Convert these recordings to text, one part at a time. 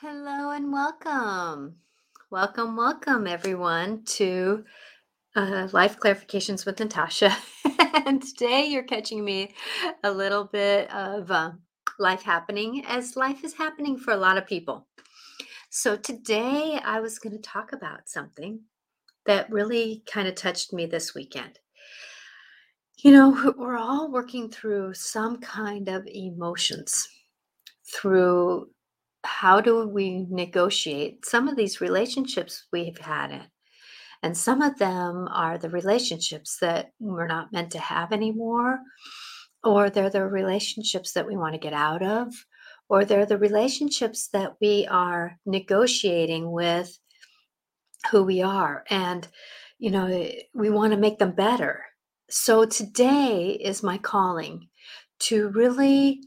Hello and welcome. Welcome, welcome everyone to uh, Life Clarifications with Natasha. and today you're catching me a little bit of uh, life happening as life is happening for a lot of people. So today I was going to talk about something that really kind of touched me this weekend. You know, we're all working through some kind of emotions through how do we negotiate some of these relationships we've had it and some of them are the relationships that we're not meant to have anymore or they're the relationships that we want to get out of or they're the relationships that we are negotiating with who we are. And you know eh, we want to make them better. So today is my calling to really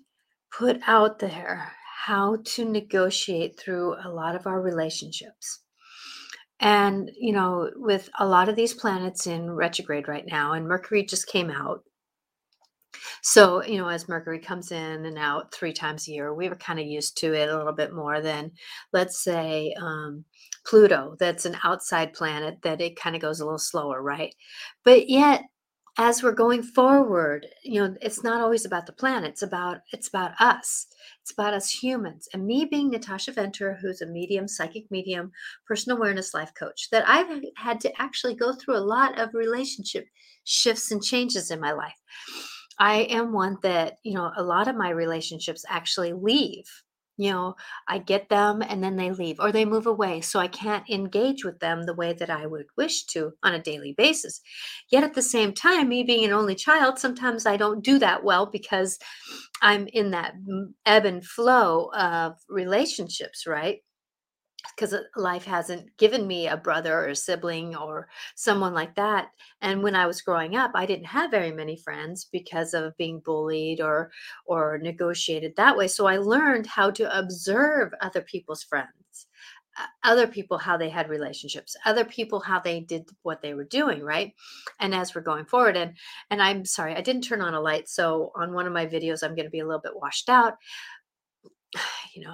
put out there how to negotiate through a lot of our relationships. And, you know, with a lot of these planets in retrograde right now, and Mercury just came out. So, you know, as Mercury comes in and out three times a year, we were kind of used to it a little bit more than, let's say, um, Pluto, that's an outside planet that it kind of goes a little slower, right? But yet, as we're going forward, you know, it's not always about the planet, it's about it's about us. It's about us humans. And me being Natasha Venter, who's a medium, psychic medium, personal awareness life coach, that I've had to actually go through a lot of relationship shifts and changes in my life. I am one that, you know, a lot of my relationships actually leave you know, I get them and then they leave or they move away. So I can't engage with them the way that I would wish to on a daily basis. Yet at the same time, me being an only child, sometimes I don't do that well because I'm in that ebb and flow of relationships, right? Because life hasn't given me a brother or a sibling or someone like that and when i was growing up i didn't have very many friends because of being bullied or or negotiated that way so i learned how to observe other people's friends uh, other people how they had relationships other people how they did what they were doing right? And as we're going forward and and i'm sorry i didn't turn on a light so on one of my videos i'm going to be a little bit washed out. You know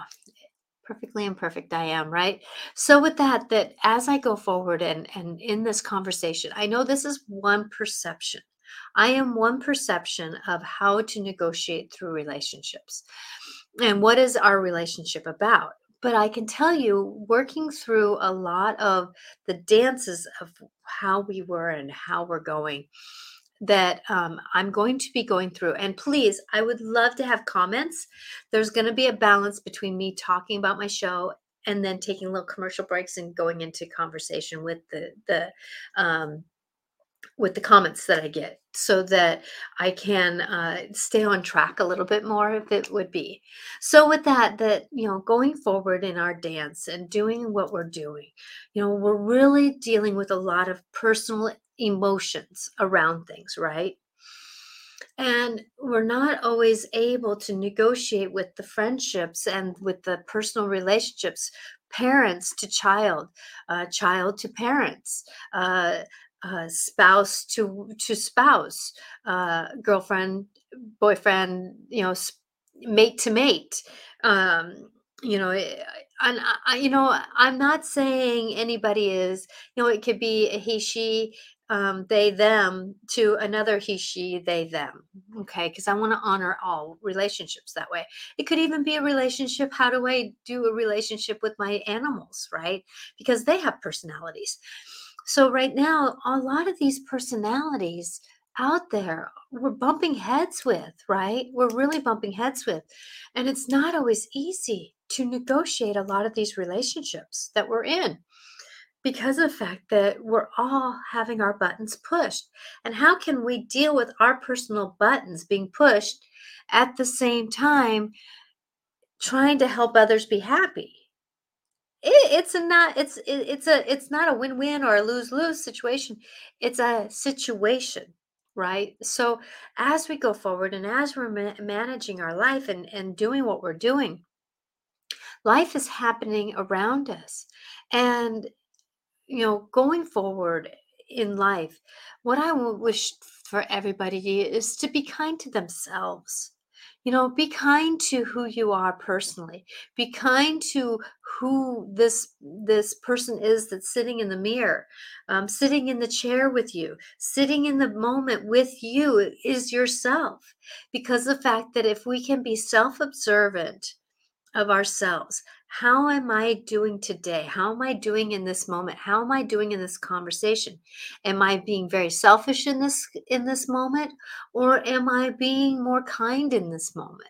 perfectly imperfect i am right? So with that that as i go forward and and in this conversation i know this is one perception. I am one perception of how to negotiate through relationships and what is our relationship about. But i can tell you working through a lot of the dances of how we were and how we're going that um, I'm going to be going through. And please, I would love to have comments. There's going to be a balance between me talking about my show and then taking little commercial breaks and going into conversation with the the um, with the comments that I get so that I can uh, stay on track a little bit more if it would be. So with that, that, you know, going forward in our dance and doing what we're doing, you know, we're really dealing with a lot of personal emotions around things, right? And we're not always able to negotiate with the friendships and with the personal relationships, parents to child, uh, child to parents, uh, uh, spouse to to spouse, uh, girlfriend, boyfriend, you know, mate to mate. Um, you know, eh, and I, you know, I'm not saying anybody is. You know, it could be a he, she, um, they, them to another he, she, they, them. Okay, because I want to honor all relationships that way. It could even be a relationship. How do I do a relationship with my animals, right? Because they have personalities. So, right now, a lot of these personalities out there we're bumping heads with, right? We're really bumping heads with. And it's not always easy to negotiate a lot of these relationships that we're in because of the fact that we're all having our buttons pushed. And how can we deal with our personal buttons being pushed at the same time trying to help others be happy? It, it's a not it's it, it's a it's not a win-win or a lose-lose situation. It's a situation, right? So as we go forward and as we're ma- managing our life and and doing what we're doing, life is happening around us. And you know, going forward in life, what I wish for everybody is to be kind to themselves. You know be kind to who you are personally. Be kind to who this this person is that's sitting in the mirror um, sitting in the chair with you sitting in the moment with you is yourself. Because the fact that if we can be self-observant of ourselves how am i doing today? How am i doing in this moment? How am i doing in this conversation? Am i being very selfish in this in this moment or am i being more kind in this moment?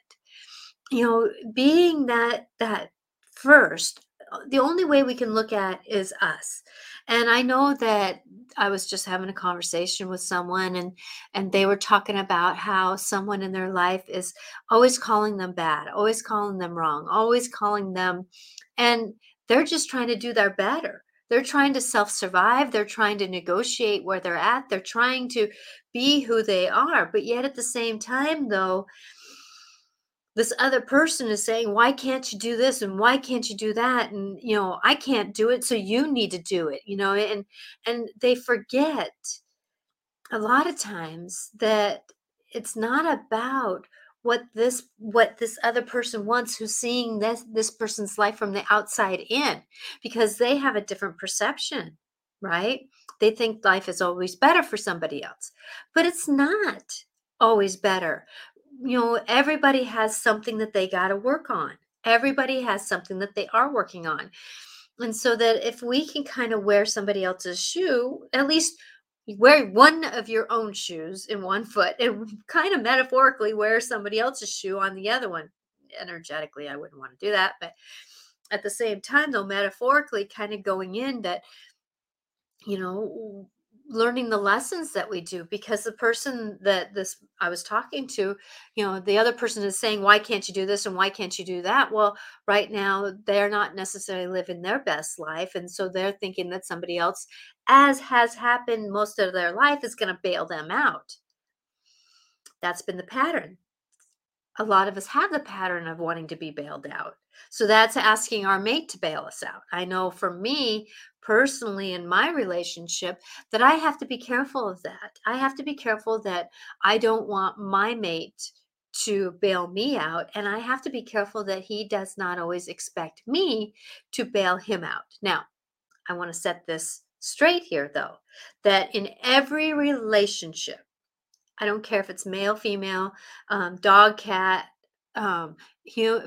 You know being that that first Uh, the only way we can look at is us. And i know that i was just having a conversation with someone and and they were talking about how someone in their life is always calling them bad always calling them wrong always calling them and they're just trying to do their better. They're trying to self survive they're trying to negotiate where they're at they're trying to be who they are. But yet at the same time though this other person is saying why can't you do this and why can't you do that? And you know i can't do it so you need to do it you know and and they forget a lot of times that it's not about what this what this other person wants who's seeing this this person's life from the outside in because they have a different perception right? They think life is always better for somebody else but it's not always better you know, everybody has something that they got to work on. Everybody has something that they are working on. And so that if we can kind of wear somebody else's shoe, at least wear one of your own shoes in one foot and kind of metaphorically wear somebody else's shoe on the other one. Energetically, I wouldn't want to do that. But at the same time, though, metaphorically, kind of going in that, you know, learning the lessons that we do because the person that this I was talking to, you know, the other person is saying, why can't you do this and why can't you do that? Well, right now they're not necessarily living their best life. And so they're thinking that somebody else, as has happened most of their life, is going to bail them out. That's been the pattern. A lot of us have the pattern of wanting to be bailed out. So that's asking our mate to bail us out. I know for me, personally in my relationship that I have to be careful of that. I have to be careful that I don't want my mate to bail me out. And I have to be careful that he does not always expect me to bail him out. Now, I want to set this straight here, though, that in every relationship, I don't care if it's male, female, um, dog, cat, um,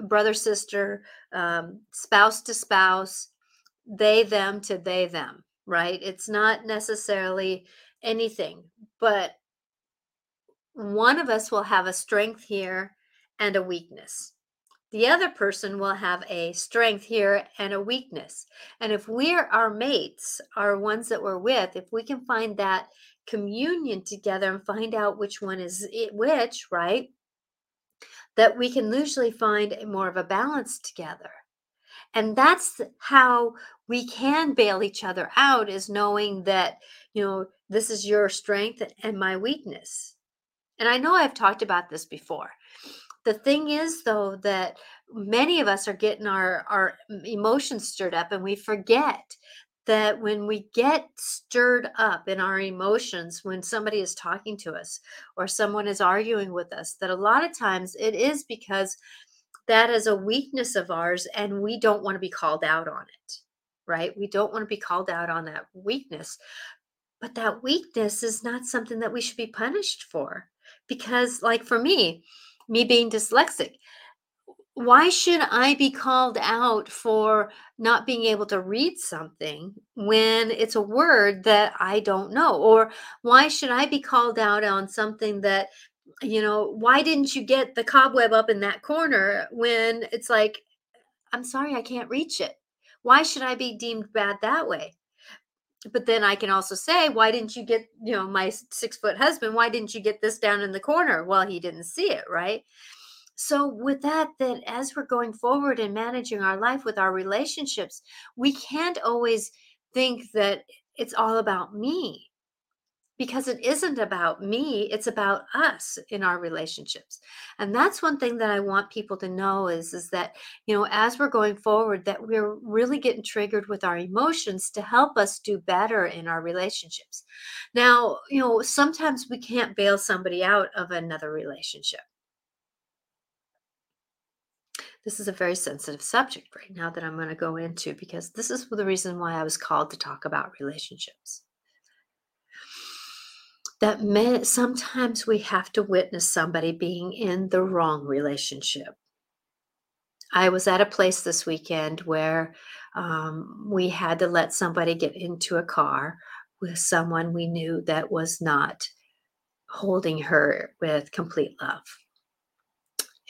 brother, sister, um, spouse to spouse, they them to they them right? It's not necessarily anything but one of us will have a strength here and a weakness. The other person will have a strength here and a weakness. And if we're our mates our ones that we're with if we can find that communion together and find out which one is it which right that we can usually find more of a balance together. And that's how we can bail each other out is knowing that you know this is your strength and my weakness. And i know i've talked about this before. The thing is though that many of us are getting our our mm, emotions stirred up and we forget that when we get stirred up in our emotions when somebody is talking to us or someone is arguing with us that a lot of times it is because that is a weakness of ours and we don't want to be called out on it right? We don't want to be called out on that weakness but that weakness is not something that we should be punished for because like for me me being dyslexic why should I be called out for not being able to read something when it's a word that I don't know? Or why should I be called out on something that you know, why didn't you get the cobweb up in that corner when it's like, I'm sorry, I can't reach it. Why should I be deemed bad that way? But then I can also say, why didn't you get, you know, my six foot husband, why didn't you get this down in the corner? Well, he didn't see it, right? So, with that, that as we're going forward and managing our life with our relationships, we can't always think that it's all about me because it isn't about me it's about us in our relationships. And that's one thing that i want people to know is is that you know as we're going forward that we're really getting triggered with our emotions to help us do better in our relationships. Now you know sometimes we can't bail somebody out of another relationship this is a very sensitive subject right now that I'm going to go into because this is the reason why I was called to talk about relationships. That may, sometimes we have to witness somebody being in the wrong relationship. I was at a place this weekend where um, we had to let somebody get into a car with someone we knew that was not holding her with complete love.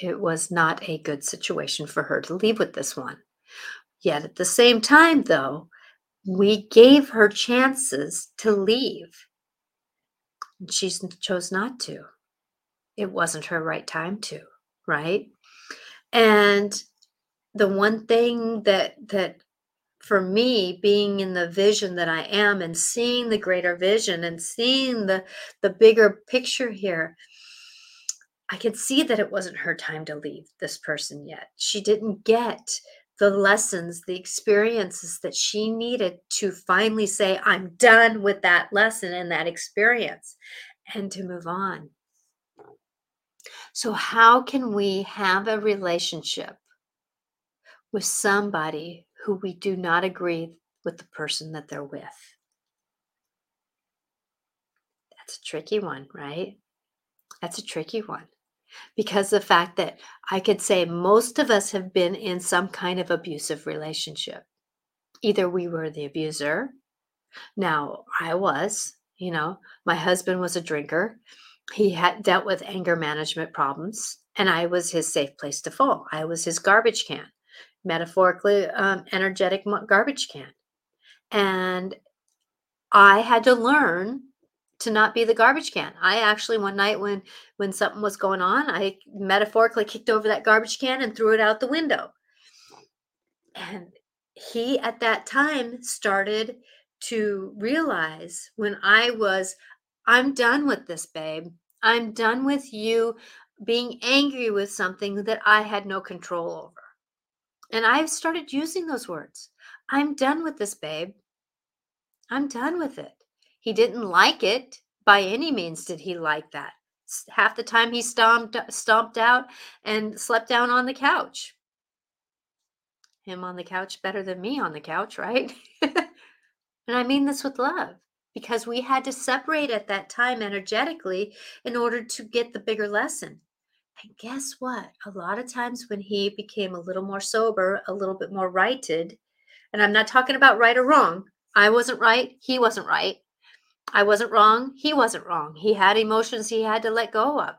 It was not a good situation for her to leave with this one. Yet at the same time, though, we gave her chances to leave. She chose not to. It wasn't her right time to, right? And the one thing that that for me being in the vision that I am and seeing the greater vision and seeing the the bigger picture here I could see that it wasn't her time to leave this person yet. She didn't get the lessons, the experiences that she needed to finally say, I'm done with that lesson and that experience and to move on. So, how can we have a relationship with somebody who we do not agree with the person that they're with? That's a tricky one, right? That's a tricky one because the fact that I could say most of us have been in some kind of abusive relationship. Either we were the abuser. Now, I was, you know, my husband was a drinker. He had dealt with anger management problems, and I was his safe place to fall. I was his garbage can, metaphorically, um, energetic garbage can. And I had to learn to not be the garbage can. I actually one night when when something was going on, I metaphorically kicked over that garbage can and threw it out the window. And he at that time started to realize when I was I'm done with this, babe. I'm done with you being angry with something that I had no control over. And I've started using those words. I'm done with this, babe. I'm done with it. He didn't like it. By any means did he like that. Half the time he stomped stomped out and slept down on the couch. Him on the couch better than me on the couch, right? and I mean this with love because we had to separate at that time energetically in order to get the bigger lesson. And guess what? A lot of times when he became a little more sober, a little bit more righted, and I'm not talking about right or wrong. I wasn't right. He wasn't right. I wasn't wrong. He wasn't wrong. He had emotions he had to let go of.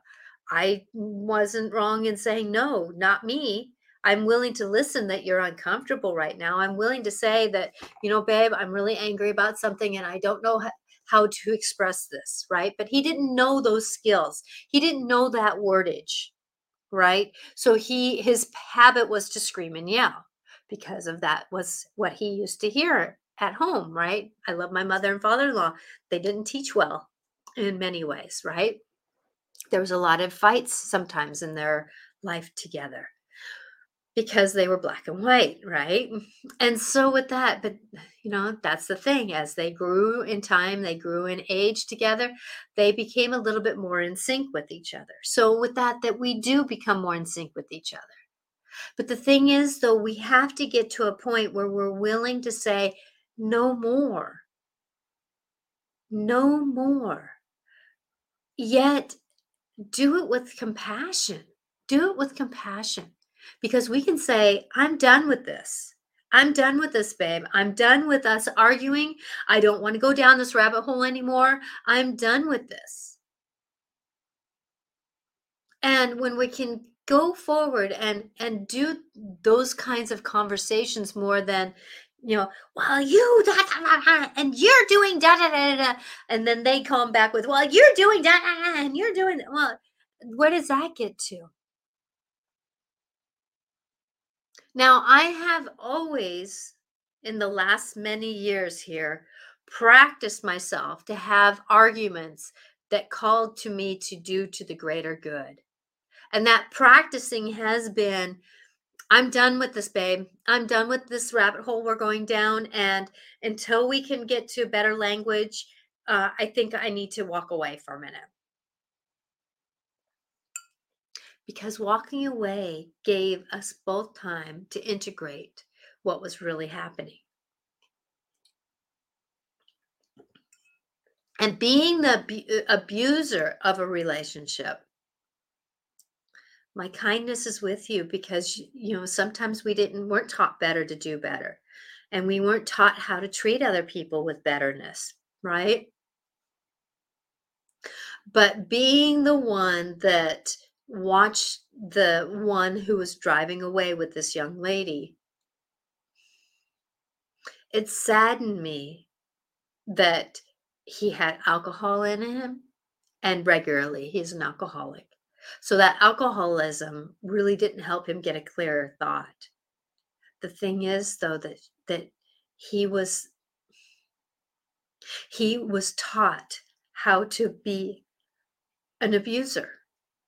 I wasn't wrong in saying, no, not me. I'm willing to listen that you're uncomfortable right now. I'm willing to say that, you know, babe, I'm really angry about something and I don't know how to express this, right? But he didn't know those skills. He didn't know that wordage, right? So he his habit was to scream and yell because of that was what he used to hear at home, right? I love my mother and father in law. They didn't teach well in many ways, right? There was a lot of fights sometimes in their life together because they were black and white, right? And so with that, but you know, that's the thing. As they grew in time, they grew in age together, they became a little bit more in sync with each other. So with that, that we do become more in sync with each other. But the thing is, though, we have to get to a point where we're willing to say, no more. No more. Yet do it with compassion. Do it with compassion because we can say, I'm done with this. I'm done with this, babe. I'm done with us arguing. I don't want to go down this rabbit hole anymore. I'm done with this. And when we can go forward and and do those kinds of conversations more than you know, well, you da, da, da, and you're doing da da da da, and then they come back with, well, you're doing da da and you're doing well. Where does that get to? Now, I have always, in the last many years here, practiced myself to have arguments that called to me to do to the greater good. And that practicing has been I'm done with this, babe. I'm done with this rabbit hole we're going down. And until we can get to better language, uh, I think I need to walk away for a minute. because walking away gave us both time to integrate what was really happening. And being the abu- abuser of a relationship, my kindness is with you because you know sometimes we didn't weren't taught better to do better and we weren't taught how to treat other people with betterness right? But being the one that watched the one who was driving away with this young lady it saddened me that he had alcohol in him and regularly he's an alcoholic so that alcoholism really didn't help him get a clearer thought. The thing is though that that he was he was taught how to be an abuser.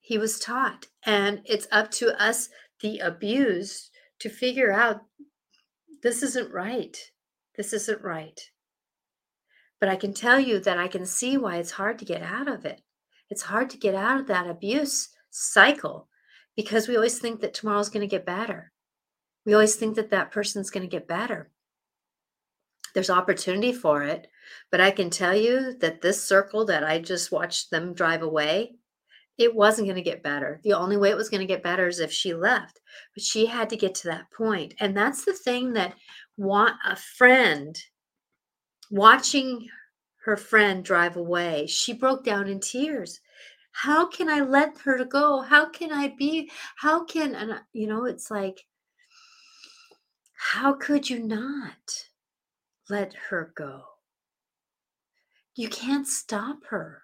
He was taught and it's up to us the abused to figure out this isn't right. This isn't right. But i can tell you that i can see why it's hard to get out of it it's hard to get out of that abuse cycle because we always think that tomorrow's going to get better we always think that that person's going to get better. There's opportunity for it, but I can tell you that this circle that I just watched them drive away, it wasn't going to get better. The only way it was going to get better is if she left, but she had to get to that point. And that's the thing that want a friend watching her friend drive away, she broke down in tears. How can I let her go? How can I be? How can, and you know, it's like, how could you not let her go? You can't stop her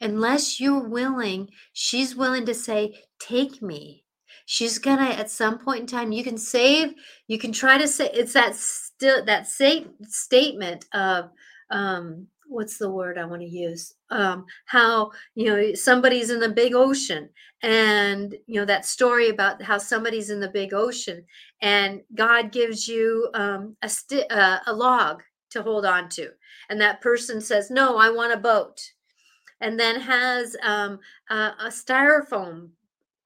unless you're willing. She's willing to say, Take me. She's gonna at some point in time. You can save. You can try to say it's that still that same statement of um, what's the word I want to use? Um, how you know somebody's in the big ocean, and you know that story about how somebody's in the big ocean, and God gives you um, a uh, a log to hold on to, and that person says, "No, I want a boat," and then has um, a, a styrofoam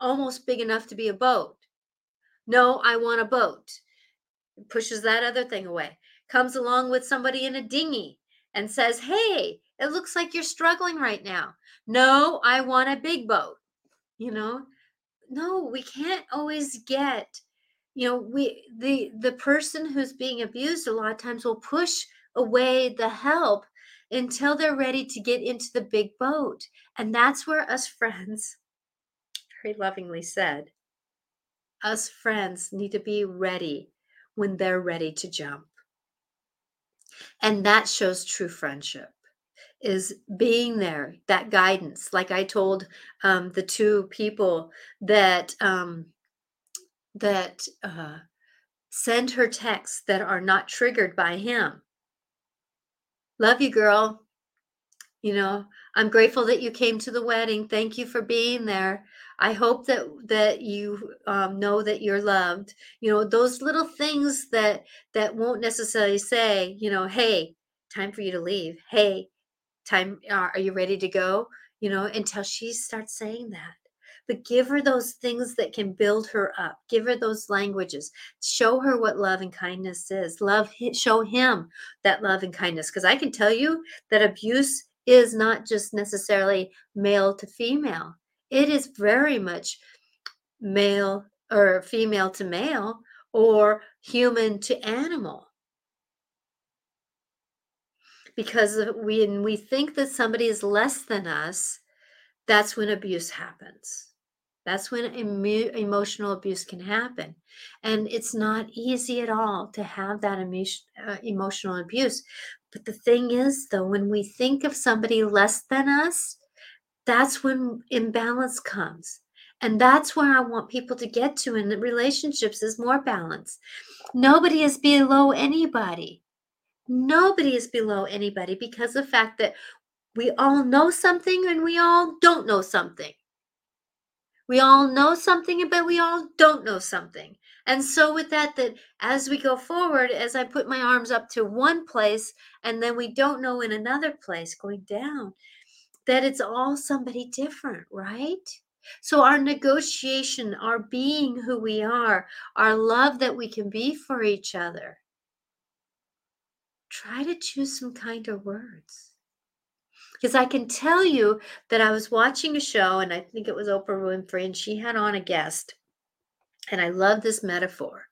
almost big enough to be a boat. No, I want a boat. Pushes that other thing away. Comes along with somebody in a dinghy and says, Hey, it looks like you're struggling right now. No, I want a big boat. You know, no, we can't always get, you know, we the the person who's being abused a lot of times will push away the help until they're ready to get into the big boat. And that's where us friends, very lovingly said, us friends need to be ready when they're ready to jump. And that shows true friendship is being there, that guidance. Like I told um, the two people that um, that uh, send her texts that are not triggered by him. Love you, girl. You know, I'm grateful that you came to the wedding. Thank you for being there. I hope that that you um, know that you're loved. You know those little things that that won't necessarily say, you know, hey, time for you to leave. Hey, time, uh, are you ready to go? You know, until she starts saying that. But give her those things that can build her up. Give her those languages. Show her what love and kindness is. Love, show him that love and kindness. Because I can tell you that abuse is not just necessarily male to female it is very much male or female to male or human to animal. Because when we think that somebody is less than us, that's when abuse happens. That's when emo- emotional abuse can happen. And it's not easy at all to have that uh, emotional abuse. But the thing is, though, when we think of somebody less than us, that's when imbalance comes. And that's where I want people to get to in relationships is more balance. Nobody is below anybody. Nobody is below anybody because the fact that we all know something and we all don't know something. We all know something, but we all don't know something. And so, with that, that as we go forward, as I put my arms up to one place and then we don't know in another place, going down, that it's all somebody different, right? So, our negotiation, our being who we are, our love that we can be for each other, try to choose some kinder words. Because I can tell you that I was watching a show, and I think it was Oprah Winfrey, and she had on a guest. And I love this metaphor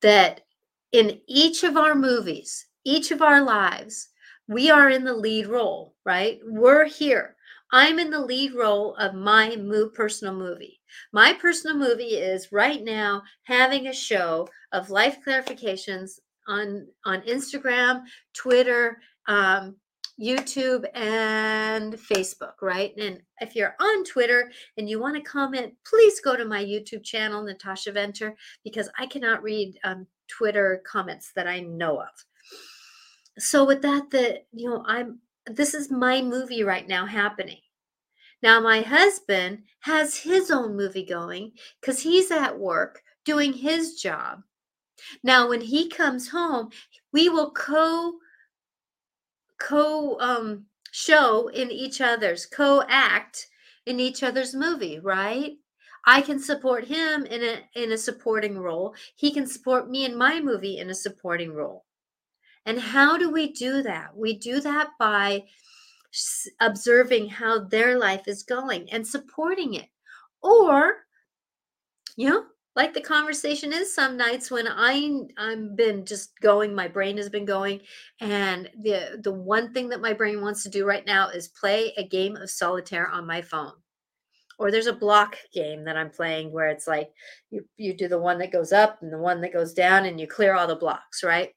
that in each of our movies, each of our lives, we are in the lead role, right? We're here. I'm in the lead role of my move personal movie. My personal movie is right now having a show of life clarifications on on Instagram, Twitter, um, YouTube, and Facebook, right? And if you're on Twitter and you want to comment, please go to my YouTube channel, Natasha Venter, because I cannot read um, Twitter comments that I know of. So with that, that you know, I'm this is my movie right now happening. Now my husband has his own movie going because he's at work doing his job. Now when he comes home, we will co co um show in each other's co-act in each other's movie, right? I can support him in a in a supporting role. He can support me in my movie in a supporting role. And how do we do that? We do that by observing how their life is going and supporting it. Or, you know, like the conversation is some nights when I I've been just going, my brain has been going, and the the one thing that my brain wants to do right now is play a game of solitaire on my phone. Or there's a block game that I'm playing where it's like you you do the one that goes up and the one that goes down and you clear all the blocks, right?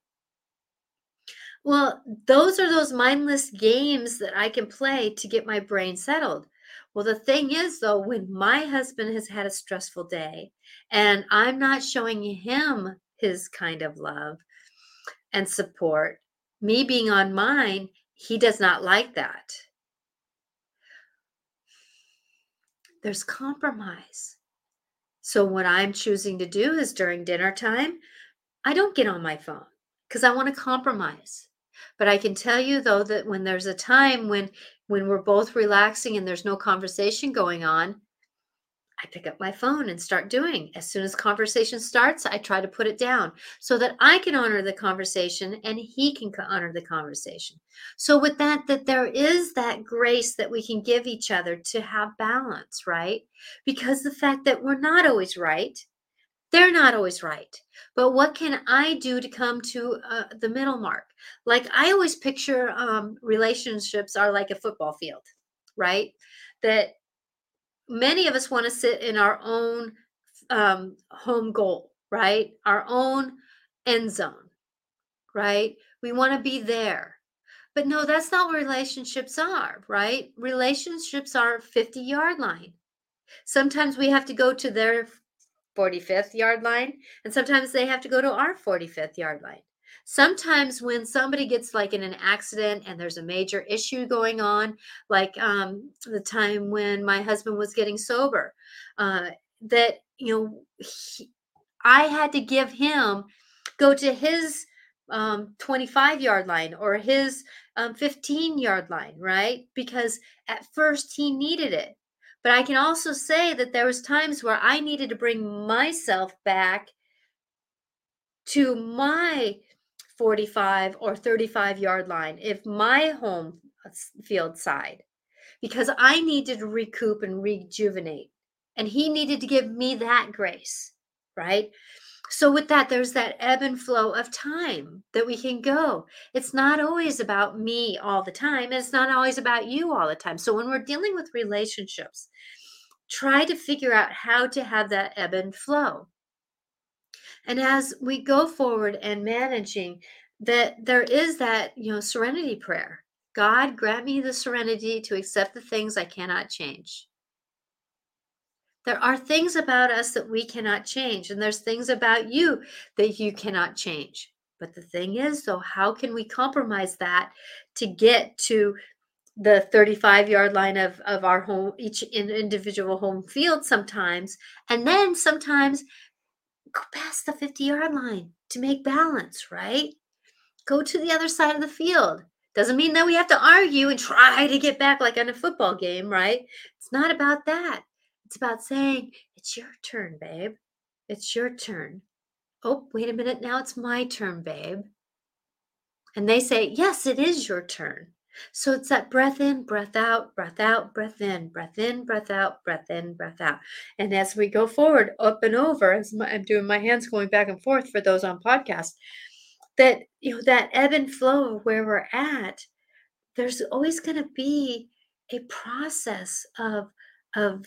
Well, those are those mindless games that I can play to get my brain settled. Well, the thing is, though, when my husband has had a stressful day and I'm not showing him his kind of love and support, me being on mine, he does not like that. There's compromise. So, what I'm choosing to do is during dinner time, I don't get on my phone because I want to compromise. But I can tell you though that when there's a time when when we're both relaxing and there's no conversation going on, I pick up my phone and start doing. As soon as conversation starts, I try to put it down so that I can honor the conversation and he can honor the conversation. So with that that there is that grace that we can give each other to have balance, right? Because the fact that we're not always right, they're not always right. But what can I do to come to uh, the middle mark? Like I always picture um, relationships are like a football field, right? That many of us want to sit in our own um, home goal, right? Our own end zone, right? We want to be there. But no, that's not what relationships are, right? Relationships are 50 yard line. Sometimes we have to go to their 45th yard line, and sometimes they have to go to our 45th yard line. Sometimes when somebody gets like in an accident and there's a major issue going on, like um, the time when my husband was getting sober, uh, that you know he, I had to give him go to his um, 25 yard line or his um, 15 yard line, right? Because at first he needed it. But I can also say that there was times where I needed to bring myself back to my 45 or 35 yard line if my home field side because I needed to recoup and rejuvenate and he needed to give me that grace, right? So, with that, there's that ebb and flow of time that we can go. It's not always about me all the time, and it's not always about you all the time. So, when we're dealing with relationships, try to figure out how to have that ebb and flow. And as we go forward and managing, that there is that, you know, serenity prayer. God, grant me the serenity to accept the things I cannot change. There are things about us that we cannot change, and there's things about you that you cannot change. But the thing is, though, how can we compromise that to get to the 35 yard line of, of our home, each individual home field sometimes, and then sometimes go past the 50 yard line to make balance, right? Go to the other side of the field. Doesn't mean that we have to argue and try to get back like on a football game, right? It's not about that. It's about saying, It's your turn, babe. It's your turn. Oh, wait a minute. Now it's my turn, babe. And they say, Yes, it is your turn. So it's that breath in, breath out, breath out, breath in, breath in, breath out, breath in, breath out. And as we go forward, up and over, as my, I'm doing my hands going back and forth for those on podcast, that you know that ebb and flow of where we're at, there's always going to be a process of of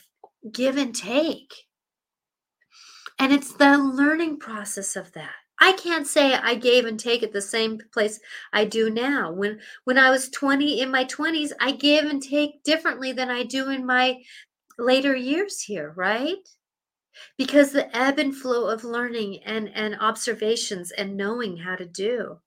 give and take. And it's the learning process of that. I can't say I gave and take at the same place I do now. When when I was 20 in my 20s, I gave and take differently than I do in my later years here, right? Because the ebb and flow of learning and and observations and knowing how to do.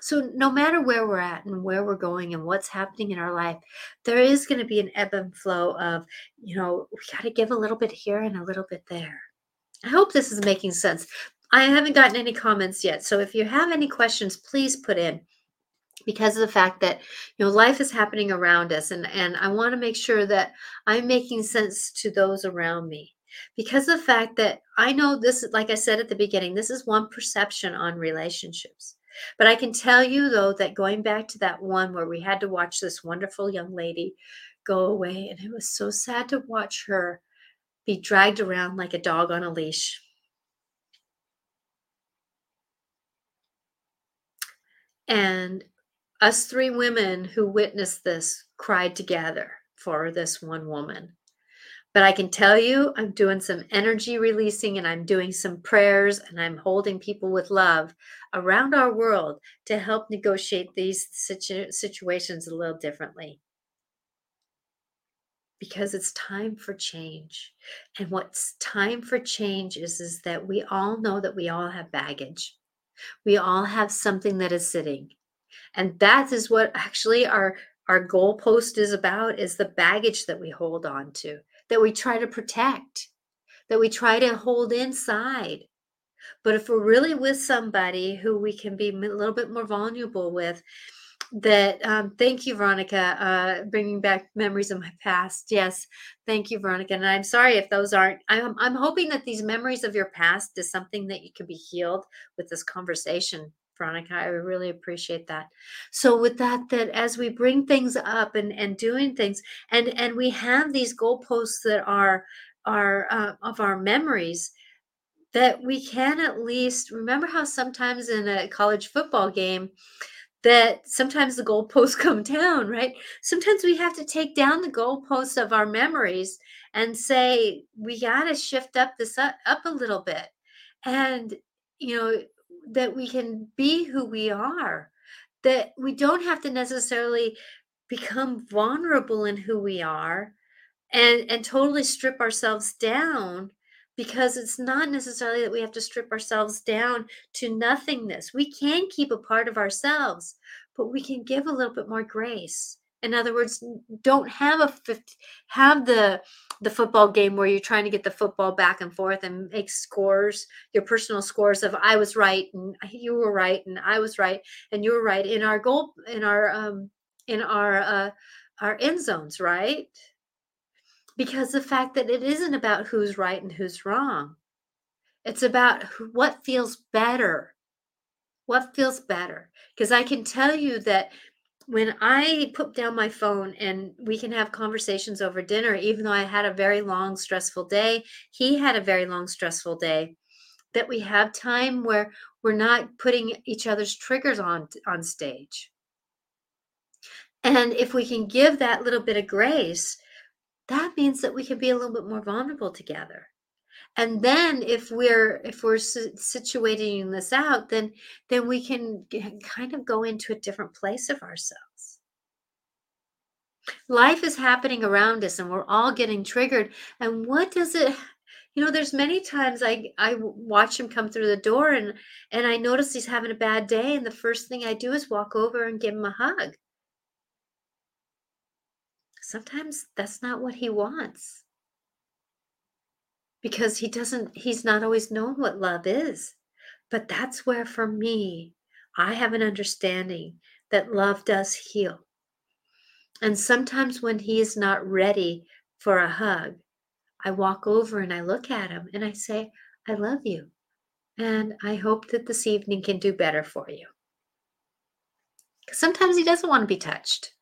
So no matter where we're at and where we're going and what's happening in our life, there is going to be an ebb and flow of, you know, we got to give a little bit here and a little bit there. I hope this is making sense. I haven't gotten any comments yet. So if you have any questions, please put in because of the fact that you know life is happening around us and and I want to make sure that I'm making sense to those around me. Because of the fact that I know this like I said at the beginning, this is one perception on relationships. But I can tell you though that going back to that one where we had to watch this wonderful young lady go away and it was so sad to watch her be dragged around like a dog on a leash And us three women who witnessed this cried together for this one woman. But I can tell you, I'm doing some energy releasing and I'm doing some prayers and I'm holding people with love around our world to help negotiate these situ- situations a little differently. Because it's time for change. And what's time for change is, is that we all know that we all have baggage. We all have something that is sitting. And that is what actually our our goalpost is about is the baggage that we hold on to, that we try to protect, that we try to hold inside. But if we're really with somebody who we can be a little bit more vulnerable with, that um, thank you veronica uh, bringing back memories of my past yes thank you veronica and i'm sorry if those aren't I'm, I'm hoping that these memories of your past is something that you can be healed with this conversation veronica i really appreciate that so with that that as we bring things up and and doing things and and we have these goalposts that are are uh, of our memories that we can at least remember how sometimes in a college football game that sometimes the goalposts come down, right? Sometimes we have to take down the goalposts of our memories and say, we got to shift up this up, up a little bit. And, you know, that we can be who we are, that we don't have to necessarily become vulnerable in who we are and and totally strip ourselves down because it's not necessarily that we have to strip ourselves down to nothingness. We can keep a part of ourselves, but we can give a little bit more grace. In other words, don't have a 50, have the the football game where you're trying to get the football back and forth and make scores, your personal scores of I was right and you were right and I was right and you were right in our goal in our um in our uh our end zones, right? because the fact that it isn't about who's right and who's wrong. It's about what feels better. What feels better? Because I can tell you that when I put down my phone and we can have conversations over dinner, even though I had a very long, stressful day, he had a very long, stressful day, that we have time where we're not putting each other's triggers on on stage. And if we can give that little bit of grace, that means that we can be a little bit more vulnerable together and then if we're if we're situating this out then then we can kind of go into a different place of ourselves. Life is happening around us and we're all getting triggered. And what does it you know there's many times i i watch him come through the door and and i notice he's having a bad day and the first thing i do is walk over and give him a hug. Sometimes that's not what he wants because he doesn't he's not always known what love is but that's where for me i have an understanding that love does heal and sometimes when he is not ready for a hug I walk over and I look at him and I say, I love you. And I hope that this evening can do better for you. Because sometimes he doesn't want to be touched,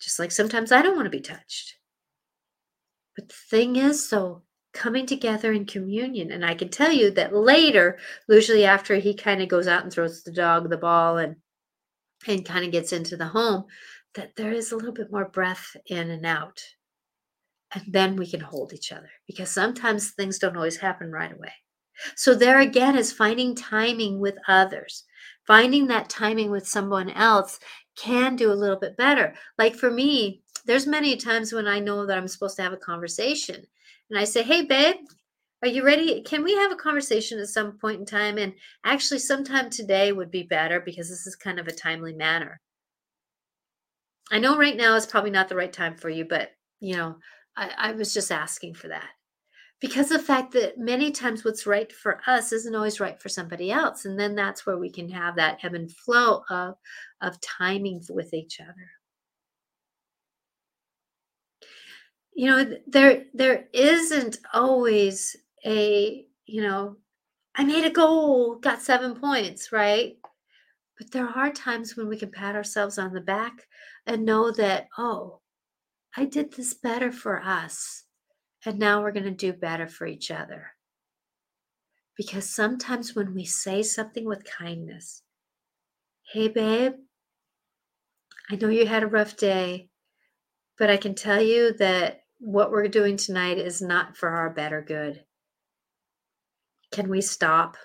just like sometimes I don't want to be touched. But the thing is, though, coming together in communion. And I can tell you that later, usually after he kind of goes out and throws the dog the ball and and kind of gets into the home, that there is a little bit more breath in and out. And then we can hold each other because sometimes things don't always happen right away. So, there again is finding timing with others. Finding that timing with someone else can do a little bit better. Like for me, there's many times when I know that I'm supposed to have a conversation and I say, Hey, babe, are you ready? Can we have a conversation at some point in time? And actually, sometime today would be better because this is kind of a timely manner. I know right now is probably not the right time for you, but you know, I, I was just asking for that because the fact that many times what's right for us isn't always right for somebody else and then that's where we can have that ebb and flow of of timing with each other you know there there isn't always a you know i made a goal got seven points right? But there are times when we can pat ourselves on the back and know that oh i did this better for us and now we're going to do better for each other. Because sometimes when we say something with kindness hey babe i know you had a rough day but I can tell you that what we're doing tonight is not for our better good. Can we stop?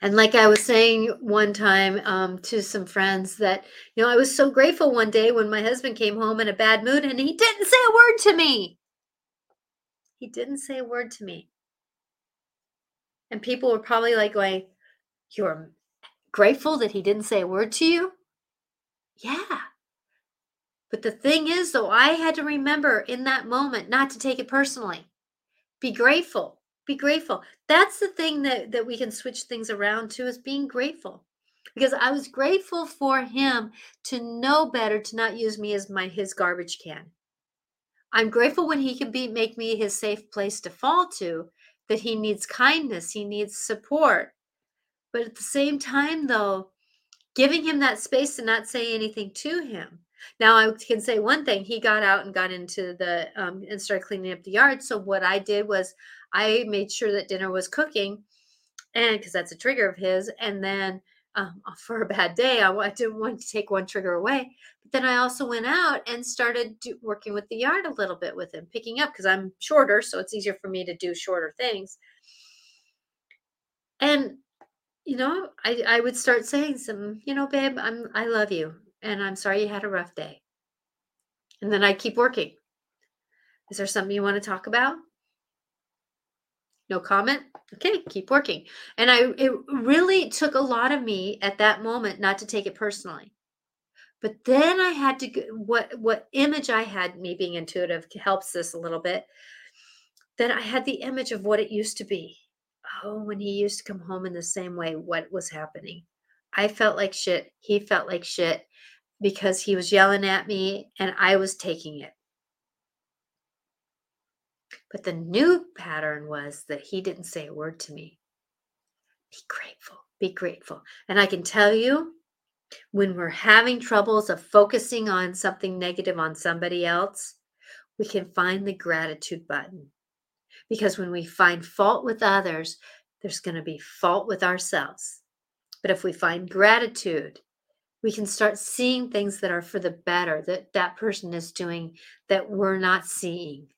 And like I was saying one time um, to some friends, that, you know, I was so grateful one day when my husband came home in a bad mood and he didn't say a word to me. He didn't say a word to me. And people were probably like going, You're grateful that he didn't say a word to you? Yeah. But the thing is, though, I had to remember in that moment not to take it personally. Be grateful. Be grateful. That's the thing that, that we can switch things around to is being grateful. Because I was grateful for him to know better to not use me as my his garbage can. I'm grateful when he can be make me his safe place to fall to, that he needs kindness, he needs support. But at the same time, though, giving him that space to not say anything to him now I can say one thing: he got out and got into the um, and started cleaning up the yard. So what I did was I made sure that dinner was cooking, and because that's a trigger of his. And then um, for a bad day, I, I didn't want to take one trigger away. But then I also went out and started do, working with the yard a little bit with him, picking up because I'm shorter, so it's easier for me to do shorter things. And you know, I, I would start saying some, you know, babe, I'm I love you and I'm sorry you had a rough day. And then I keep working. Is there something you want to talk about? No comment? Okay, keep working. And I it really took a lot of me at that moment not to take it personally. But then I had to what what image I had me being intuitive helps this a little bit. That I had the image of what it used to be. Oh, when he used to come home in the same way, what was happening? I felt like shit. He felt like shit because he was yelling at me and I was taking it. But the new pattern was that he didn't say a word to me. Be grateful, be grateful. And I can tell you, when we're having troubles of focusing on something negative on somebody else, we can find the gratitude button. Because when we find fault with others, there's going to be fault with ourselves. But if we find gratitude, we can start seeing things that are for the better that that person is doing that we're not seeing.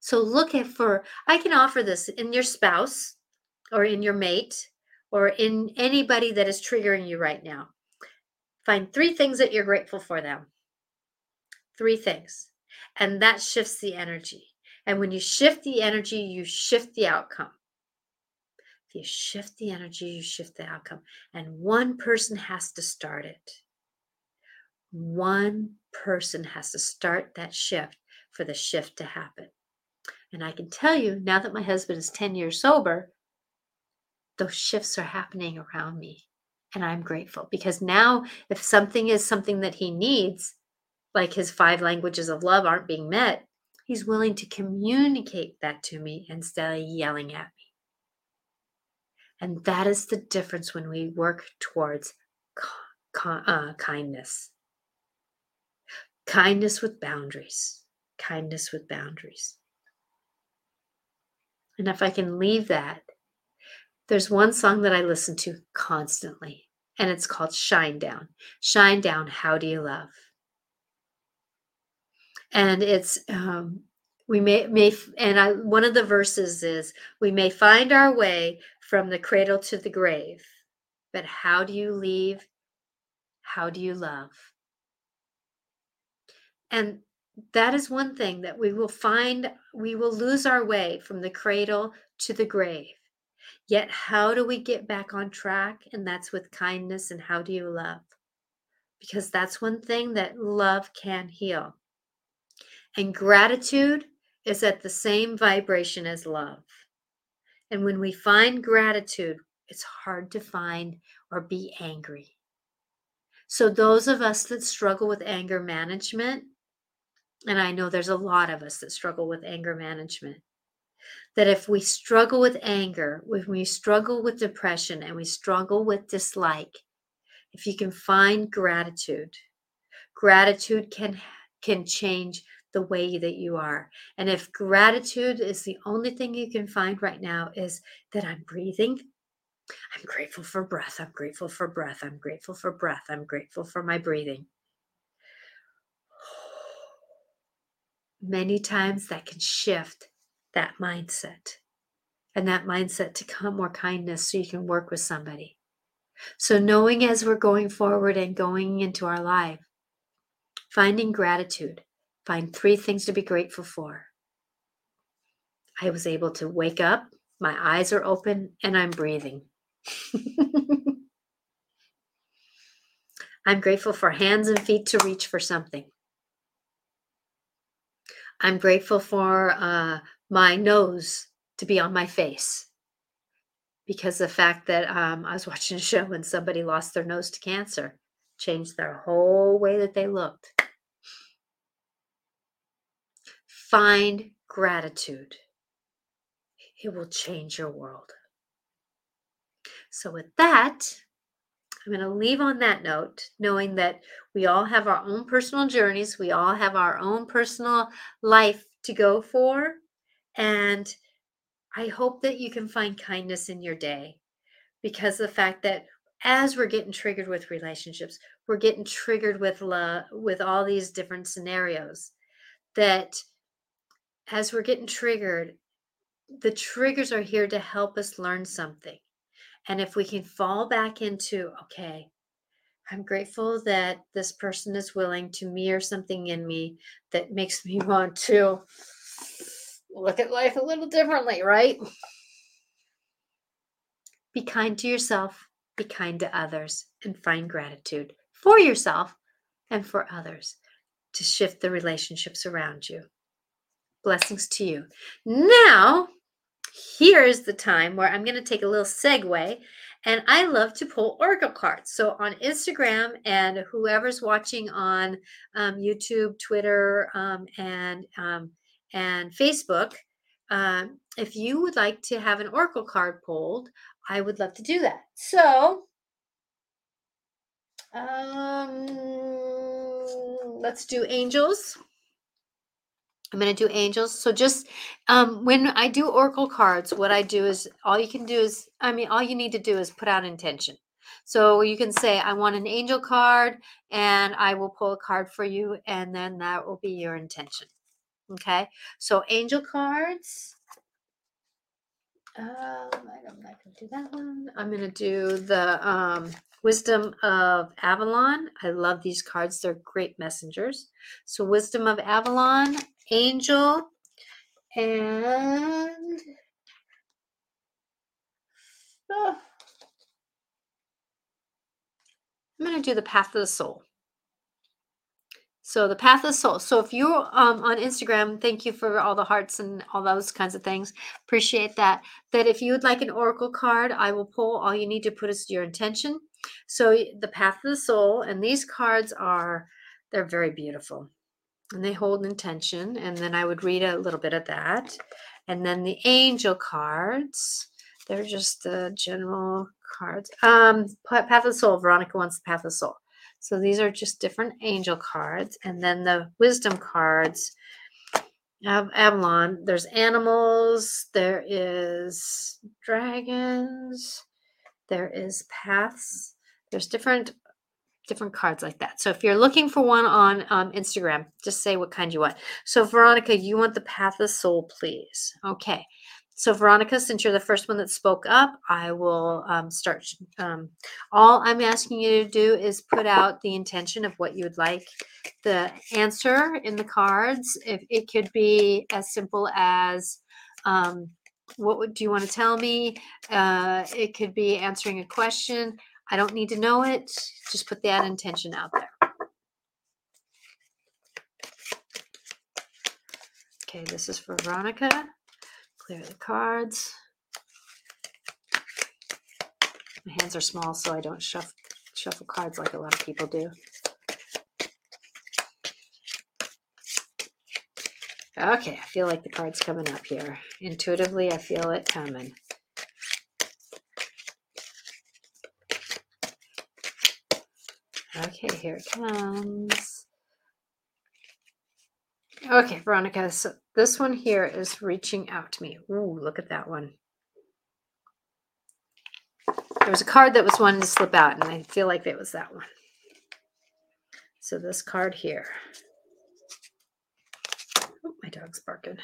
So look at for I can offer this in your spouse or in your mate or in anybody that is triggering you right now. Find three things that you're grateful for them. Three things. And that shifts the energy. And when you shift the energy, you shift the outcome. You shift the energy, you shift the outcome. And one person has to start it. One person has to start that shift for the shift to happen. And I can tell you now that my husband is 10 years sober, those shifts are happening around me. And I'm grateful because now, if something is something that he needs, like his five languages of love aren't being met, He's willing to communicate that to me instead of yelling at me. And that is the difference when we work towards uh, kindness. Kindness with boundaries. Kindness with boundaries. And if I can leave that, there's one song that I listen to constantly, and it's called Shinedown. Shine Down, How Do You Love? And it's, um, we may, may and I, one of the verses is, we may find our way from the cradle to the grave, but how do you leave? How do you love? And that is one thing that we will find, we will lose our way from the cradle to the grave. Yet, how do we get back on track? And that's with kindness and how do you love? Because that's one thing that love can heal. And gratitude is at the same vibration as love. And when we find gratitude, it's hard to find or be angry. So, those of us that struggle with anger management, and I know there's a lot of us that struggle with anger management, that if we struggle with anger, when we struggle with depression and we struggle with dislike, if you can find gratitude, gratitude can can change the way that you are. And if gratitude is the only thing you can find right now is that I'm breathing, I'm grateful for breath, I'm grateful for breath, I'm grateful for breath, I'm grateful for my breathing. Many times that can shift that mindset and that mindset to come more kindness so you can work with somebody. So, knowing as we're going forward and going into our life, finding gratitude, find three things to be grateful for. I was able to wake up, my eyes are open, and I'm breathing. I'm grateful for hands and feet to reach for something. I'm grateful for uh, my nose to be on my face because the fact that um, I was watching a show and somebody lost their nose to cancer changed their whole way that they looked. Find gratitude, it will change your world. So, with that, I'm going to leave on that note, knowing that we all have our own personal journeys, we all have our own personal life to go for. And I hope that you can find kindness in your day because the fact that as we're getting triggered with relationships, we're getting triggered with love, with all these different scenarios that as we're getting triggered, the triggers are here to help us learn something. And if we can fall back into, okay, I'm grateful that this person is willing to mirror something in me that makes me want to look at life a little differently, right? Be kind to yourself, be kind to others, and find gratitude for yourself and for others to shift the relationships around you. Blessings to you. Now, here's the time where I'm going to take a little segue and I love to pull oracle cards. So on Instagram and whoever's watching on um, YouTube, Twitter, um, and um, and Facebook, um, if you would like to have an oracle card pulled, I would love to do that. So um, let's do angels. I'm going to do angels. So just um, when I do oracle cards, what I do is all you can do is, I mean, all you need to do is put out intention. So you can say, I want an angel card, and I will pull a card for you, and then that will be your intention. Okay. So angel cards. Um, I'm not going to do that one. I'm going to do the um, Wisdom of Avalon. I love these cards. They're great messengers. So Wisdom of Avalon, Angel, and oh, I'm going to do the Path of the Soul. So the path of the soul. So if you're um, on Instagram, thank you for all the hearts and all those kinds of things. Appreciate that. That if you would like an oracle card, I will pull. All you need to put is your intention. So the path of the soul, and these cards are they're very beautiful. and they hold intention. And then I would read a little bit of that. And then the angel cards, they're just the general cards. Um, Path of the Soul, Veronica wants the Path of the Soul. So these are just different angel cards. And then the wisdom cards of Avalon, there's animals, there is dragons, there is paths, there's different different cards like that. So if you're looking for one on um, Instagram, just say what kind you want. So Veronica, you want the Path of Soul, please. Okay. So Veronica, since you're the first one that spoke up, I will um, start. Um, all I'm asking you to do is put out the intention of what you would like the answer in the cards. If it could be as simple as, um, what would, do you want to tell me? Uh, it could be answering a question. I don't need to know it. Just put that intention out there. Okay, this is for Veronica. Clear the cards. My hands are small, so I don't shuffle, shuffle cards like a lot of people do. Okay, I feel like the card's coming up here. Intuitively, I feel it coming. Okay, here it comes. Okay, Veronica, so this one here is reaching out to me. Ooh, look at that one. There was a card that was wanting to slip out, and I feel like it was that one. So this card here. Dog's barking.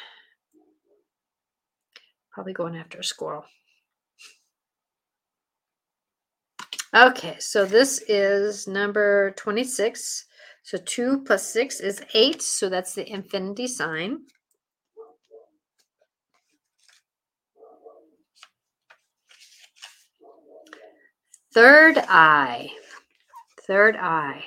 Probably going after a squirrel. Okay, so this is number 26. So 2 plus 6 is 8. So that's the infinity sign. Third eye. Third eye.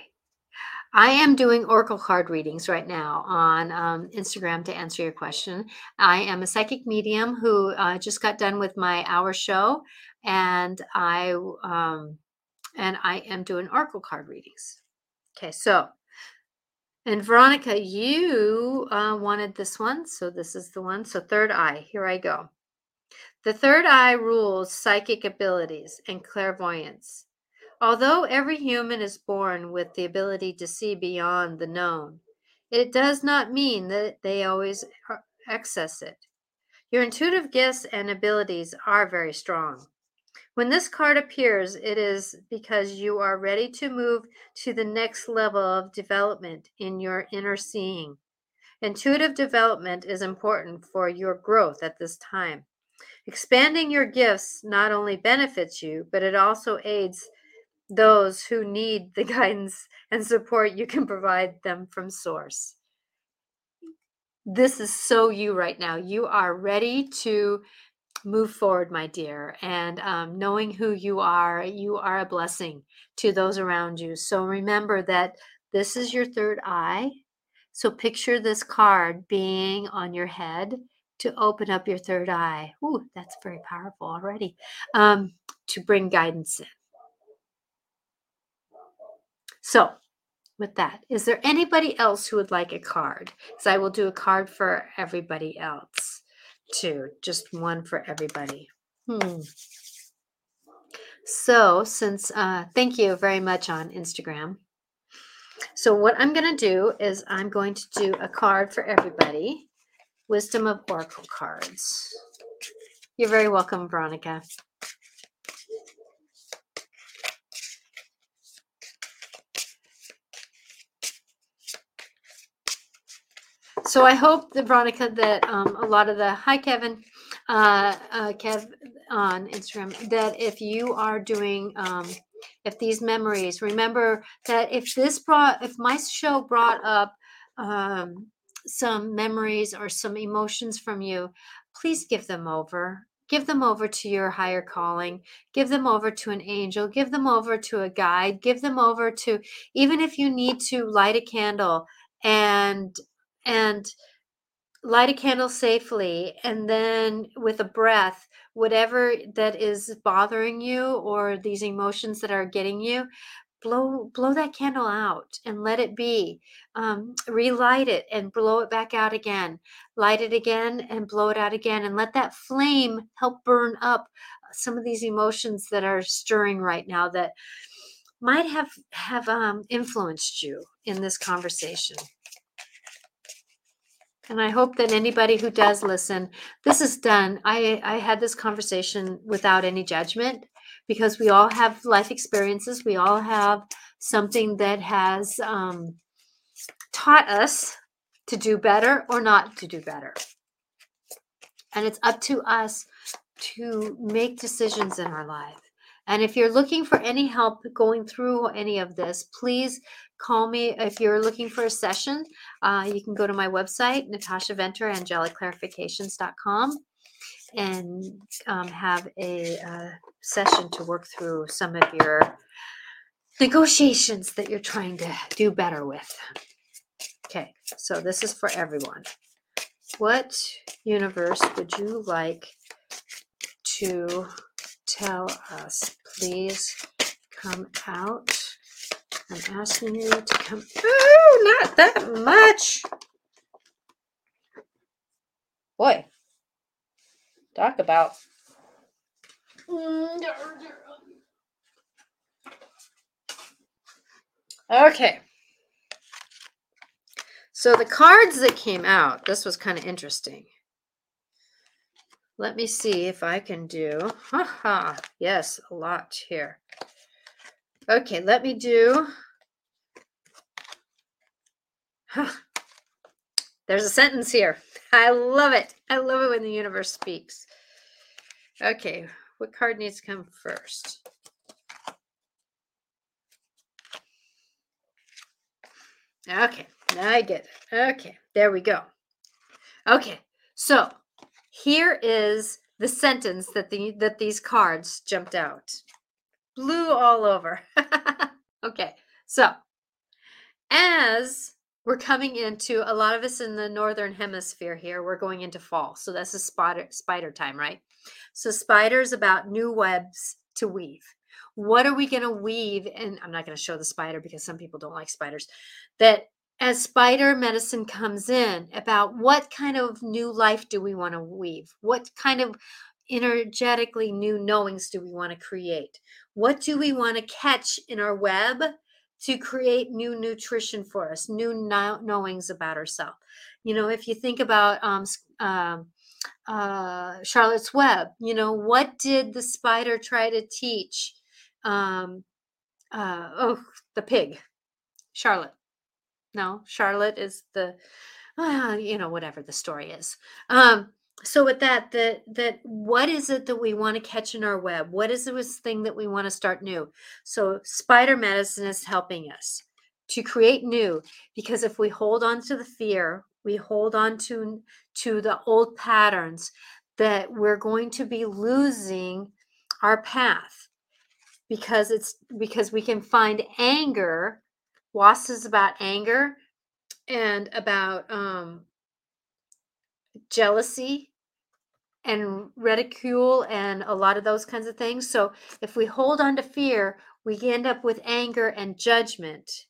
I am doing oracle card readings right now on um, Instagram to answer your question. I am a psychic medium who uh, just got done with my hour show, and I um, and I am doing oracle card readings. Okay, so and Veronica, you uh, wanted this one, so this is the one. So third eye, here I go. The third eye rules psychic abilities and clairvoyance. Although every human is born with the ability to see beyond the known, it does not mean that they always access it. Your intuitive gifts and abilities are very strong. When this card appears, it is because you are ready to move to the next level of development in your inner seeing. Intuitive development is important for your growth at this time. Expanding your gifts not only benefits you, but it also aids those who need the guidance and support you can provide them from source. This is so you right now. You are ready to move forward, my dear. And um, knowing who you are, you are a blessing to those around you. So remember that this is your third eye. So picture this card being on your head to open up your third eye. Ooh, that's very powerful already. Um, to bring guidance in. So, with that, is there anybody else who would like a card? Because I will do a card for everybody else too, just one for everybody. Hmm. So, since uh, thank you very much on Instagram. So, what I'm going to do is I'm going to do a card for everybody Wisdom of Oracle cards. You're very welcome, Veronica. So I hope, that, Veronica, that um, a lot of the hi Kevin, uh, uh, Kev on Instagram, that if you are doing, um, if these memories, remember that if this brought, if my show brought up um, some memories or some emotions from you, please give them over. Give them over to your higher calling. Give them over to an angel. Give them over to a guide. Give them over to, even if you need to light a candle and and light a candle safely and then with a breath whatever that is bothering you or these emotions that are getting you blow blow that candle out and let it be. Um, relight it and blow it back out again. Light it again and blow it out again and let that flame help burn up some of these emotions that are stirring right now that might have have um, influenced you in this conversation and i hope that anybody who does listen this is done i i had this conversation without any judgment because we all have life experiences. We all have something that has um, taught us to do better or not to do better. And it's up to us to make decisions in our life. And if you're looking for any help going through any of this, please call me. If you're looking for a session, uh, you can go to my website, Natasha Venter, angelicclarifications.com and um, have a uh, session to work through some of your negotiations that you're trying to do better with. Okay, so this is for everyone. What universe would you like to tell us? Please come out. I'm asking you to come. Oh, not that much. Boy, Talk about. Okay. So the cards that came out, this was kind of interesting. Let me see if I can do. Haha. Yes, a lot here. Okay, let me do. Huh. There's a sentence here. I love it. I love it when the universe speaks. Okay, what card needs to come first? Okay, I get it. Okay, there we go. Okay, so here is the sentence that the that these cards jumped out. Blue all over. okay, so as we're coming into a lot of us in the northern hemisphere here we're going into fall so that's a spider spider time right so spiders about new webs to weave what are we going to weave and i'm not going to show the spider because some people don't like spiders that as spider medicine comes in about what kind of new life do we want to weave what kind of energetically new knowings do we want to create what do we want to catch in our web to create new nutrition for us, new knowings about ourselves. You know, if you think about um, um, uh, Charlotte's Web, you know, what did the spider try to teach? Um, uh, oh, the pig, Charlotte. No, Charlotte is the, uh, you know, whatever the story is. Um, so with that that that what is it that we want to catch in our web what is this thing that we want to start new so spider medicine is helping us to create new because if we hold on to the fear we hold on to to the old patterns that we're going to be losing our path because it's because we can find anger was is about anger and about um jealousy and ridicule and a lot of those kinds of things. So if we hold on to fear, we end up with anger and judgment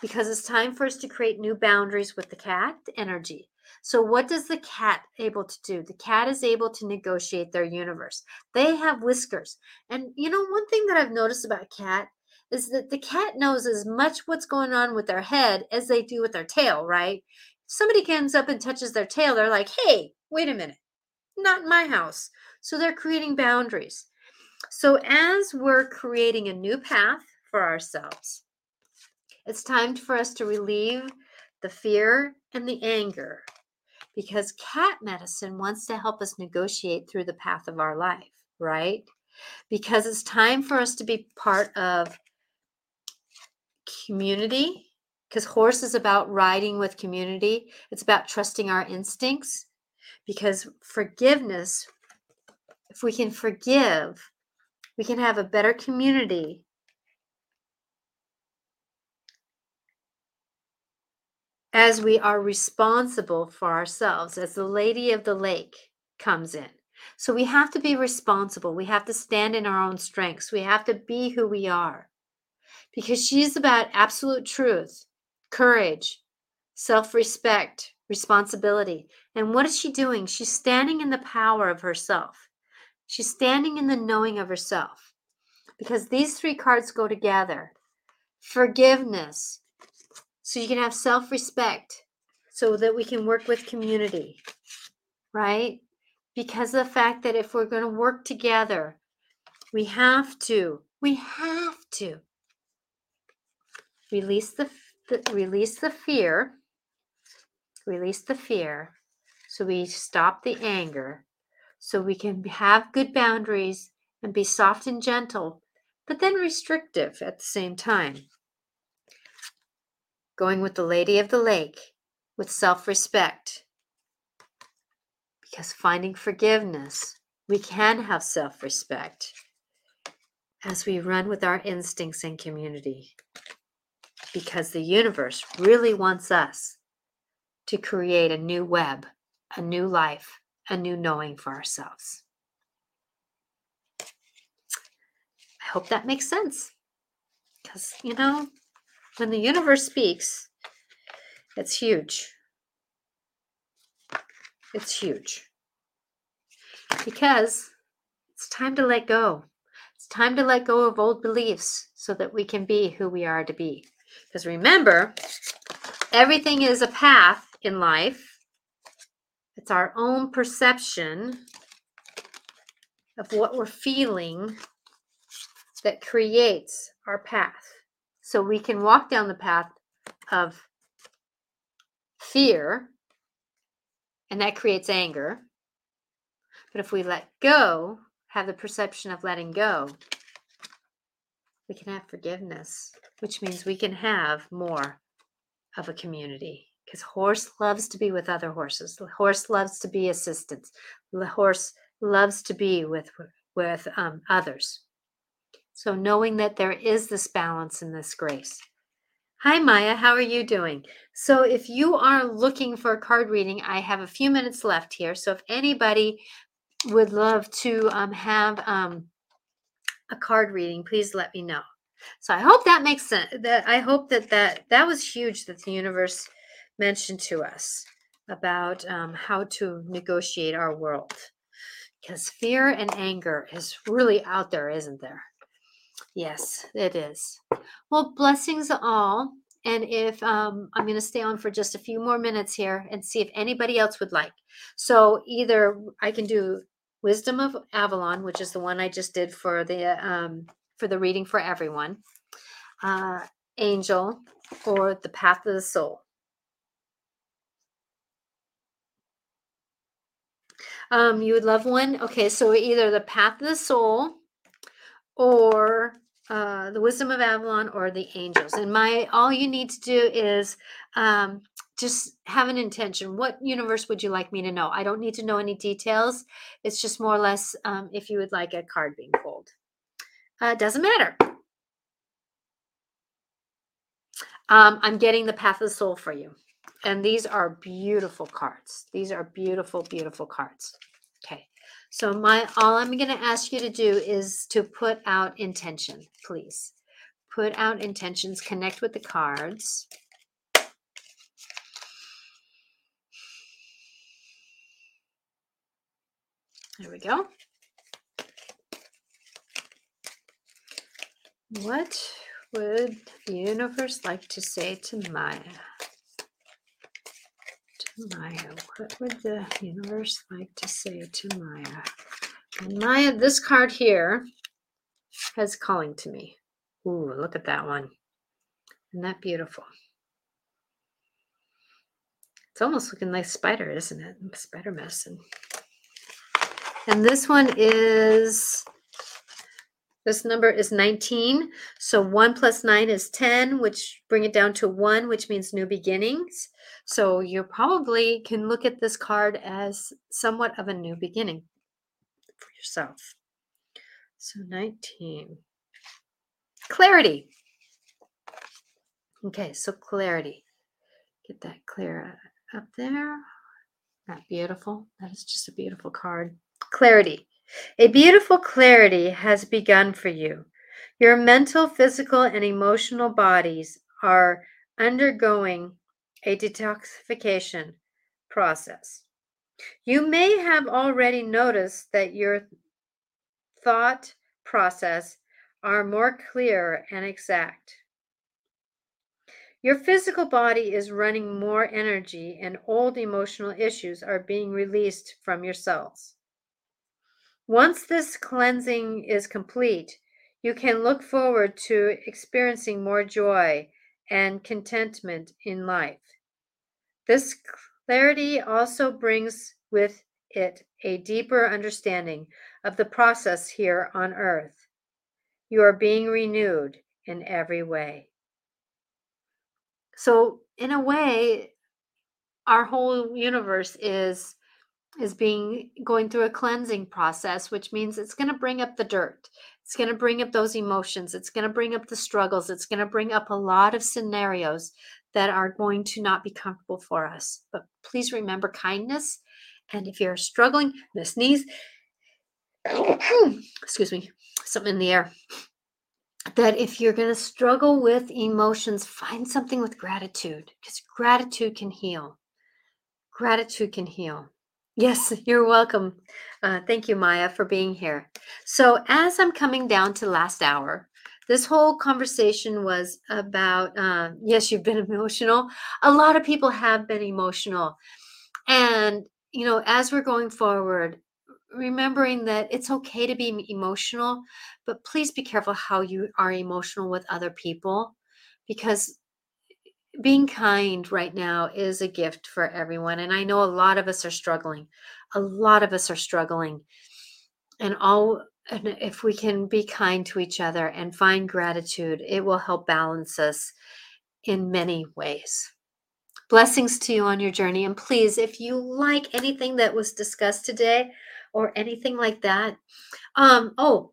because it's time for us to create new boundaries with the cat energy. So what does the cat able to do? The cat is able to negotiate their universe. They have whiskers. And you know one thing that I've noticed about cat is that the cat knows as much what's going on with their head as they do with their tail, right? somebody comes up and touches their tail, they're like, "Hey, wait a minute not in my house. So they're creating boundaries. So as we're creating a new path for ourselves, it's time for us to relieve the fear and the anger because cat medicine wants to help us negotiate through the path of our life, right? Because it's time for us to be part of community because horse is about riding with community. It's about trusting our instincts because forgiveness, if we can forgive, we can have a better community. As we are responsible for ourselves, as the lady of the lake comes in. So we have to be responsible. We have to stand in our own strengths. We have to be who we are. Because she's about absolute truth, courage, self respect, responsibility. And what is she doing? She's standing in the power of herself. She's standing in the knowing of herself because these three cards go together forgiveness, so you can have self respect, so that we can work with community, right? Because of the fact that if we're going to work together, we have to, we have to release the, the release the fear, release the fear, so we stop the anger, so we can have good boundaries and be soft and gentle, but then restrictive at the same time. Going with the Lady of the Lake with self respect. Because finding forgiveness, we can have self respect as we run with our instincts and community. Because the universe really wants us to create a new web, a new life, a new knowing for ourselves. I hope that makes sense. Because, you know, when the universe speaks, it's huge. It's huge. Because it's time to let go. It's time to let go of old beliefs so that we can be who we are to be. Because remember, everything is a path in life, it's our own perception of what we're feeling that creates our path. So we can walk down the path of fear, and that creates anger. But if we let go, have the perception of letting go, we can have forgiveness, which means we can have more of a community. Because horse loves to be with other horses. The horse loves to be assistants. The horse loves to be with with um, others. So, knowing that there is this balance and this grace. Hi, Maya. How are you doing? So, if you are looking for a card reading, I have a few minutes left here. So, if anybody would love to um, have um, a card reading, please let me know. So, I hope that makes sense. That I hope that that that was huge that the universe mentioned to us about um, how to negotiate our world because fear and anger is really out there, isn't there? Yes, it is. Well, blessings all. And if um, I'm going to stay on for just a few more minutes here and see if anybody else would like. So either I can do Wisdom of Avalon, which is the one I just did for the um, for the reading for everyone, uh, Angel, or the Path of the Soul. Um, you would love one. Okay, so either the Path of the Soul or uh, the wisdom of Avalon or the angels. And my all you need to do is um, just have an intention. What universe would you like me to know? I don't need to know any details. It's just more or less um, if you would like a card being pulled. Uh, doesn't matter. Um, I'm getting the Path of the Soul for you. And these are beautiful cards. These are beautiful, beautiful cards. Okay. So my all I'm going to ask you to do is to put out intention, please. Put out intentions, connect with the cards. There we go. What would the universe like to say to Maya? To Maya. What would the universe like to say to Maya? And Maya, this card here has calling to me. Ooh, look at that one. Isn't that beautiful? It's almost looking like spider, isn't it? Spider medicine. And this one is this number is 19. So 1 plus 9 is 10, which bring it down to 1, which means new beginnings. So you probably can look at this card as somewhat of a new beginning for yourself. So 19. Clarity. Okay, so clarity. Get that clear up there. That beautiful. That is just a beautiful card. Clarity. A beautiful clarity has begun for you. Your mental, physical, and emotional bodies are undergoing a detoxification process. You may have already noticed that your thought process are more clear and exact. Your physical body is running more energy, and old emotional issues are being released from your cells. Once this cleansing is complete, you can look forward to experiencing more joy and contentment in life. This clarity also brings with it a deeper understanding of the process here on earth. You are being renewed in every way. So, in a way, our whole universe is is being going through a cleansing process which means it's going to bring up the dirt. It's going to bring up those emotions. It's going to bring up the struggles. It's going to bring up a lot of scenarios that are going to not be comfortable for us. But please remember kindness. And if you're struggling the sneeze. Excuse me. Something in the air. That if you're going to struggle with emotions find something with gratitude because gratitude can heal. Gratitude can heal Yes, you're welcome. Uh, thank you, Maya, for being here. So, as I'm coming down to last hour, this whole conversation was about uh, yes, you've been emotional. A lot of people have been emotional. And, you know, as we're going forward, remembering that it's okay to be emotional, but please be careful how you are emotional with other people because being kind right now is a gift for everyone. And I know a lot of us are struggling. A lot of us are struggling. And all and if we can be kind to each other and find gratitude, it will help balance us in many ways. Blessings to you on your journey. And please, if you like anything that was discussed today or anything like that, um, oh,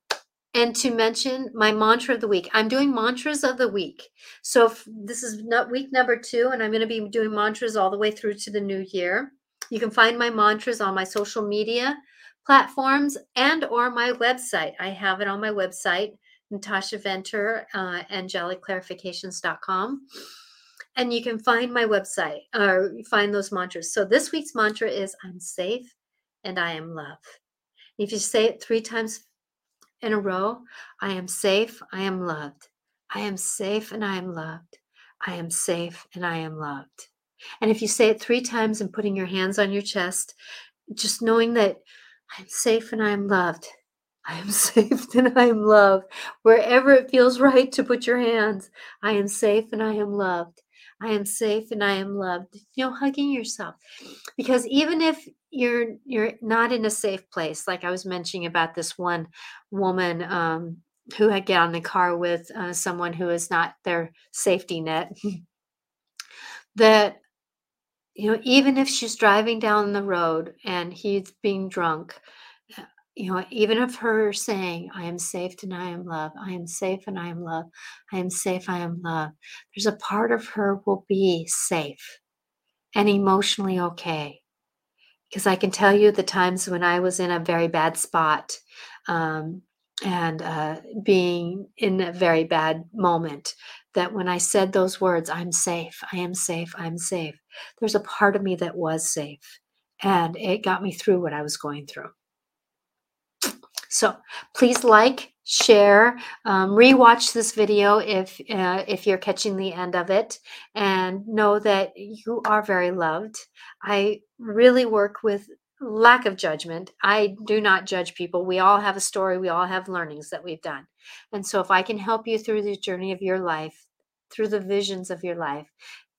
and to mention my mantra of the week. I'm doing mantras of the week. So this is not week number two, and I'm going to be doing mantras all the way through to the new year. You can find my mantras on my social media platforms and or my website. I have it on my website, Natasha Venter, uh, angelicclarifications.com. And you can find my website or find those mantras. So this week's mantra is I'm safe and I am love. If you say it three times in a row. I am safe. I am loved. I am safe and I am loved. I am safe and I am loved. And if you say it three times and putting your hands on your chest, just knowing that I'm safe and I am loved. I am safe and I am loved. Wherever it feels right to put your hands, I am safe and I am loved. I am safe and I am loved. You know, hugging yourself. Because even if you're you're not in a safe place, like I was mentioning about this one woman um, who had get on the car with uh, someone who is not their safety net, that you know, even if she's driving down the road and he's being drunk, you know, even of her saying, I am safe and I am love, I am safe and I am love, I am safe, I am love, there's a part of her will be safe and emotionally okay. Because I can tell you the times when I was in a very bad spot um, and uh, being in a very bad moment, that when I said those words, I'm safe, I am safe, I'm safe, there's a part of me that was safe. And it got me through what I was going through. So please like, share, um, rewatch this video if uh, if you're catching the end of it, and know that you are very loved. I really work with lack of judgment. I do not judge people. We all have a story. We all have learnings that we've done, and so if I can help you through the journey of your life, through the visions of your life,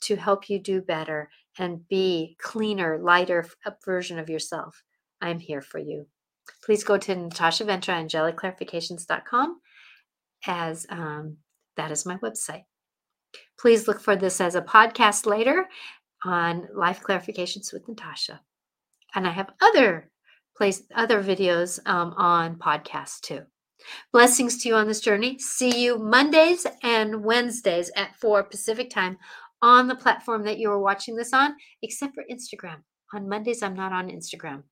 to help you do better and be cleaner, lighter version of yourself, I'm here for you please go to Natasha Venter, angelicclarifications.com as um, that is my website. Please look for this as a podcast later on Life Clarifications with Natasha. And I have other place other videos um, on podcast too. Blessings to you on this journey. See you Mondays and Wednesdays at 4 Pacific time on the platform that you are watching this on, except for Instagram. On Mondays, I'm not on Instagram.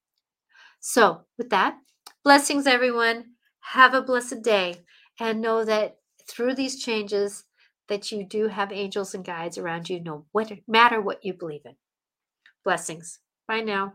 So, with that, blessings, everyone. Have a blessed day and know that through these changes that you do have angels and guides around you, no matter what you believe in. Blessings. Bye now.